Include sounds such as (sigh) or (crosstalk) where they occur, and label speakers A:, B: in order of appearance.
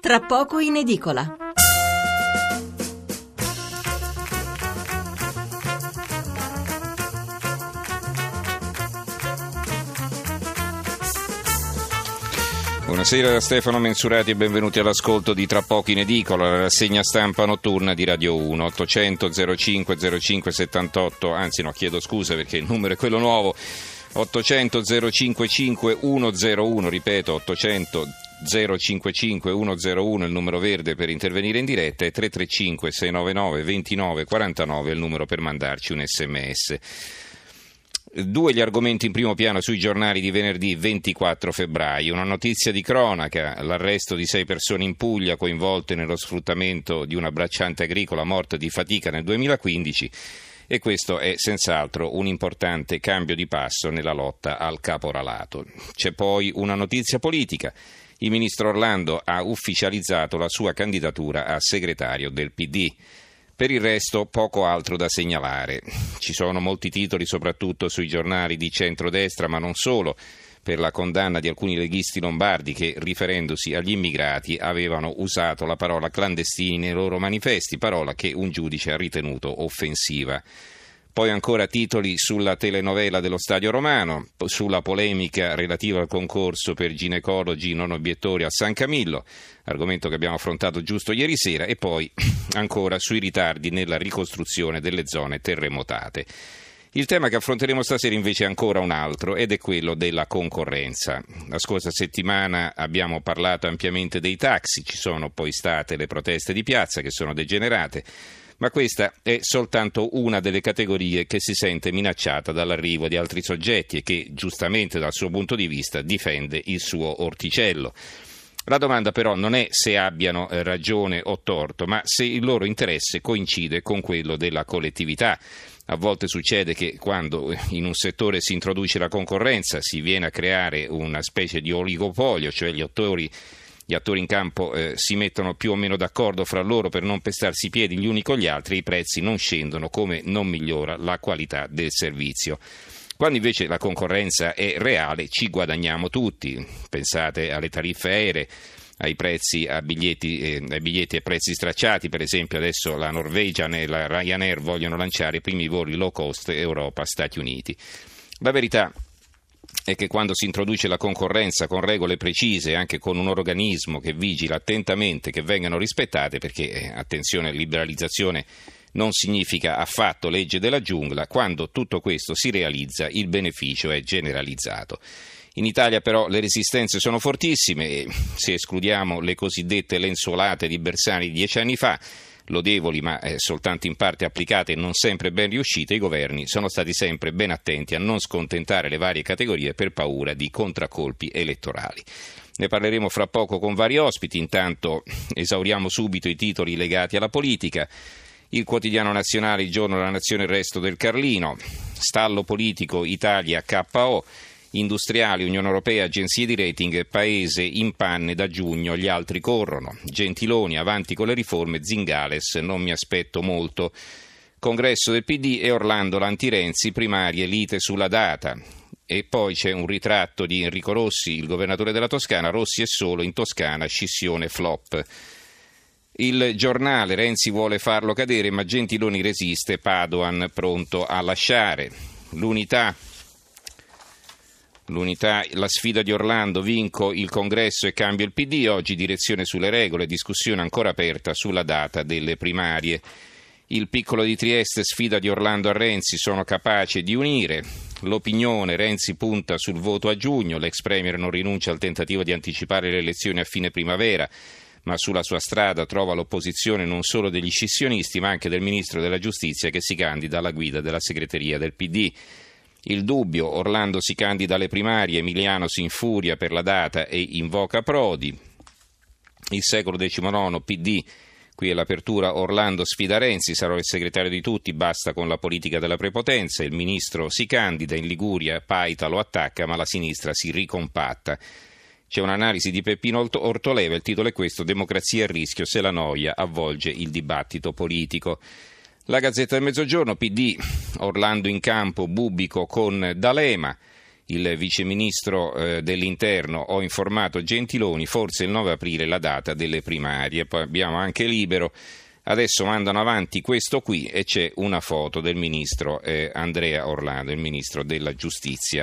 A: Tra poco in edicola.
B: Buonasera da Stefano Mensurati e benvenuti all'ascolto di Tra poco in edicola, la rassegna stampa notturna di Radio 1, 800 05 05 78, anzi no, chiedo scusa perché il numero è quello nuovo, 800 055 101, ripeto 800 055 101 il numero verde per intervenire in diretta e 335 699 29 49 il numero per mandarci un sms. Due gli argomenti in primo piano sui giornali di venerdì 24 febbraio. Una notizia di cronaca, l'arresto di sei persone in Puglia coinvolte nello sfruttamento di una bracciante agricola morta di fatica nel 2015 e questo è senz'altro un importante cambio di passo nella lotta al caporalato. C'è poi una notizia politica. Il ministro Orlando ha ufficializzato la sua candidatura a segretario del PD. Per il resto poco altro da segnalare. Ci sono molti titoli soprattutto sui giornali di centrodestra, ma non solo, per la condanna di alcuni leghisti lombardi che, riferendosi agli immigrati, avevano usato la parola clandestini nei loro manifesti, parola che un giudice ha ritenuto offensiva. Poi ancora titoli sulla telenovela dello Stadio Romano, sulla polemica relativa al concorso per ginecologi non obiettori a San Camillo, argomento che abbiamo affrontato giusto ieri sera, e poi (clears throat) ancora sui ritardi nella ricostruzione delle zone terremotate. Il tema che affronteremo stasera invece è ancora un altro ed è quello della concorrenza. La scorsa settimana abbiamo parlato ampiamente dei taxi, ci sono poi state le proteste di piazza che sono degenerate ma questa è soltanto una delle categorie che si sente minacciata dall'arrivo di altri soggetti e che, giustamente dal suo punto di vista, difende il suo orticello. La domanda però non è se abbiano eh, ragione o torto, ma se il loro interesse coincide con quello della collettività. A volte succede che quando in un settore si introduce la concorrenza si viene a creare una specie di oligopolio, cioè gli attori gli attori in campo eh, si mettono più o meno d'accordo fra loro per non pestarsi i piedi gli uni con gli altri e i prezzi non scendono come non migliora la qualità del servizio. Quando invece la concorrenza è reale ci guadagniamo tutti, pensate alle tariffe aeree, ai prezzi a biglietti, eh, ai biglietti a prezzi stracciati, per esempio adesso la Norwegian e la Ryanair vogliono lanciare i primi voli low cost Europa-Stati Uniti. La verità è che quando si introduce la concorrenza con regole precise, anche con un organismo che vigila attentamente che vengano rispettate, perché eh, attenzione, liberalizzazione non significa affatto legge della giungla, quando tutto questo si realizza il beneficio è generalizzato. In Italia però le resistenze sono fortissime e se escludiamo le cosiddette lenzuolate di Bersani di dieci anni fa, lodevoli ma eh, soltanto in parte applicate e non sempre ben riuscite, i governi sono stati sempre ben attenti a non scontentare le varie categorie per paura di contraccolpi elettorali. Ne parleremo fra poco con vari ospiti, intanto esauriamo subito i titoli legati alla politica. Il quotidiano nazionale, il giorno della nazione, il resto del Carlino, stallo politico Italia KO industriali, Unione Europea, agenzie di rating, paese in panne da giugno, gli altri corrono. Gentiloni, avanti con le riforme, Zingales, non mi aspetto molto. Congresso del PD e Orlando Lantirenzi, primarie, lite sulla data. E poi c'è un ritratto di Enrico Rossi, il governatore della Toscana, Rossi è solo, in Toscana, scissione flop. Il giornale Renzi vuole farlo cadere, ma Gentiloni resiste, Padoan pronto a lasciare. L'unità L'unità, la sfida di Orlando, vinco il congresso e cambio il PD, oggi direzione sulle regole, discussione ancora aperta sulla data delle primarie. Il piccolo di Trieste sfida di Orlando a Renzi, sono capace di unire. L'opinione, Renzi punta sul voto a giugno, l'ex Premier non rinuncia al tentativo di anticipare le elezioni a fine primavera, ma sulla sua strada trova l'opposizione non solo degli scissionisti, ma anche del Ministro della Giustizia che si candida alla guida della segreteria del PD. Il dubbio, Orlando si candida alle primarie, Emiliano si infuria per la data e invoca Prodi. Il secolo XIX, PD, qui è l'apertura, Orlando sfida Renzi, sarò il segretario di tutti, basta con la politica della prepotenza, il ministro si candida, in Liguria Paita lo attacca, ma la sinistra si ricompatta. C'è un'analisi di Peppino Ortoleva, il titolo è questo, Democrazia a rischio se la noia avvolge il dibattito politico. La Gazzetta del Mezzogiorno, PD, Orlando in campo, Bubico con D'Alema. il viceministro eh, dell'interno, ho informato Gentiloni, forse il 9 aprile la data delle primarie, poi abbiamo anche Libero. Adesso mandano avanti questo qui e c'è una foto del ministro eh, Andrea Orlando, il ministro della giustizia.